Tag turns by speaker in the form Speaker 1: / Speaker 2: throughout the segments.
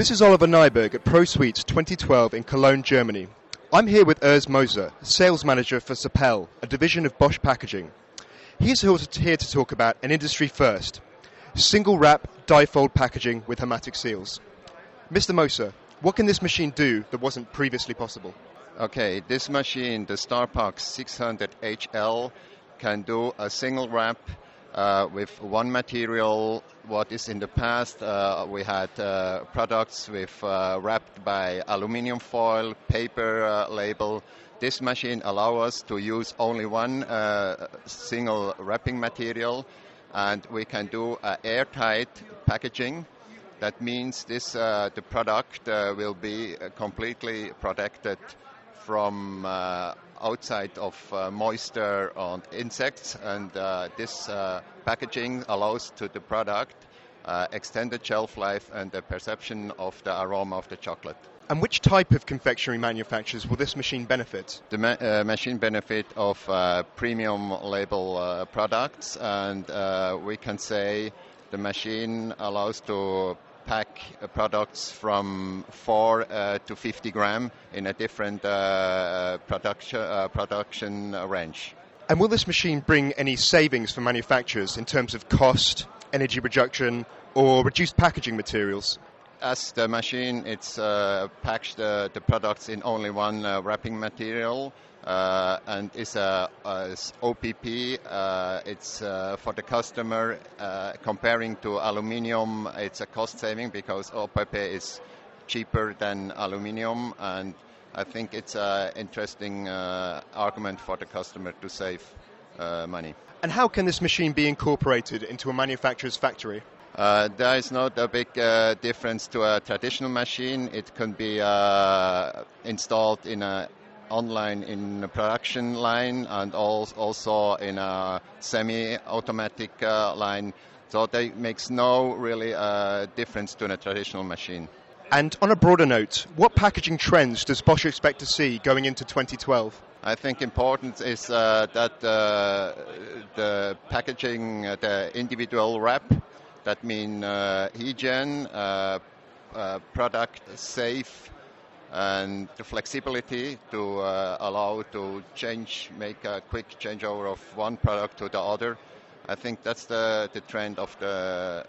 Speaker 1: This is Oliver Nieburg at ProSweets 2012 in Cologne, Germany. I'm here with Urs Moser, sales manager for Sapal, a division of Bosch Packaging. He's here to talk about an industry first single wrap difold packaging with hermetic seals. Mr. Moser, what can this machine do that wasn't previously possible?
Speaker 2: Okay, this machine, the Starpax 600HL, can do a single wrap uh, with one material. What is in the past, uh, we had uh, products with uh, wrapped by aluminium foil, paper uh, label. This machine allows us to use only one uh, single wrapping material, and we can do airtight packaging. That means this the product will be completely protected from outside of uh, moisture and insects, and uh, this packaging allows to the product extended shelf life and the perception of the aroma of the chocolate.
Speaker 1: And which type of confectionery manufacturers will this machine benefit?
Speaker 2: The ma- uh, machine benefit of uh, premium label uh, products, and we can say the machine allows to pack uh, products from 4 uh, to 50 gram in a different uh, production, production range.
Speaker 1: And will this machine bring any savings for manufacturers in terms of cost, energy reduction, or reduced packaging materials?
Speaker 2: As the machine, it's uh, packs the, the products in only one uh, wrapping material uh, and is a, a OPP. Uh, it's uh, for the customer comparing to aluminium. It's a cost saving because OPP is cheaper than aluminium, and I think it's an interesting argument for the customer to save money.
Speaker 1: And how can this machine be incorporated into a manufacturer's factory?
Speaker 2: Uh, there is not a big uh, difference to a traditional machine. It can be uh, installed in a online in a production line and also in a semi-automatic uh, line. So that makes no really uh, difference to a traditional machine.
Speaker 1: And on a broader note, what packaging trends does Bosch expect to see going into 2012?
Speaker 2: I think important is uh, that uh, the packaging, the individual wrap, that means uh, hygiene, product safe, and the flexibility to uh, allow to change, make a quick changeover of one product to the other. I think that's the, the trend of the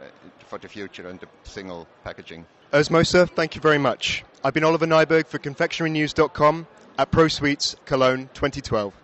Speaker 2: for the future and the single packaging.
Speaker 1: Urs Moser, thank you very much. I've been Oliver Nieburg for confectionerynews.com at ProSweets Cologne 2012.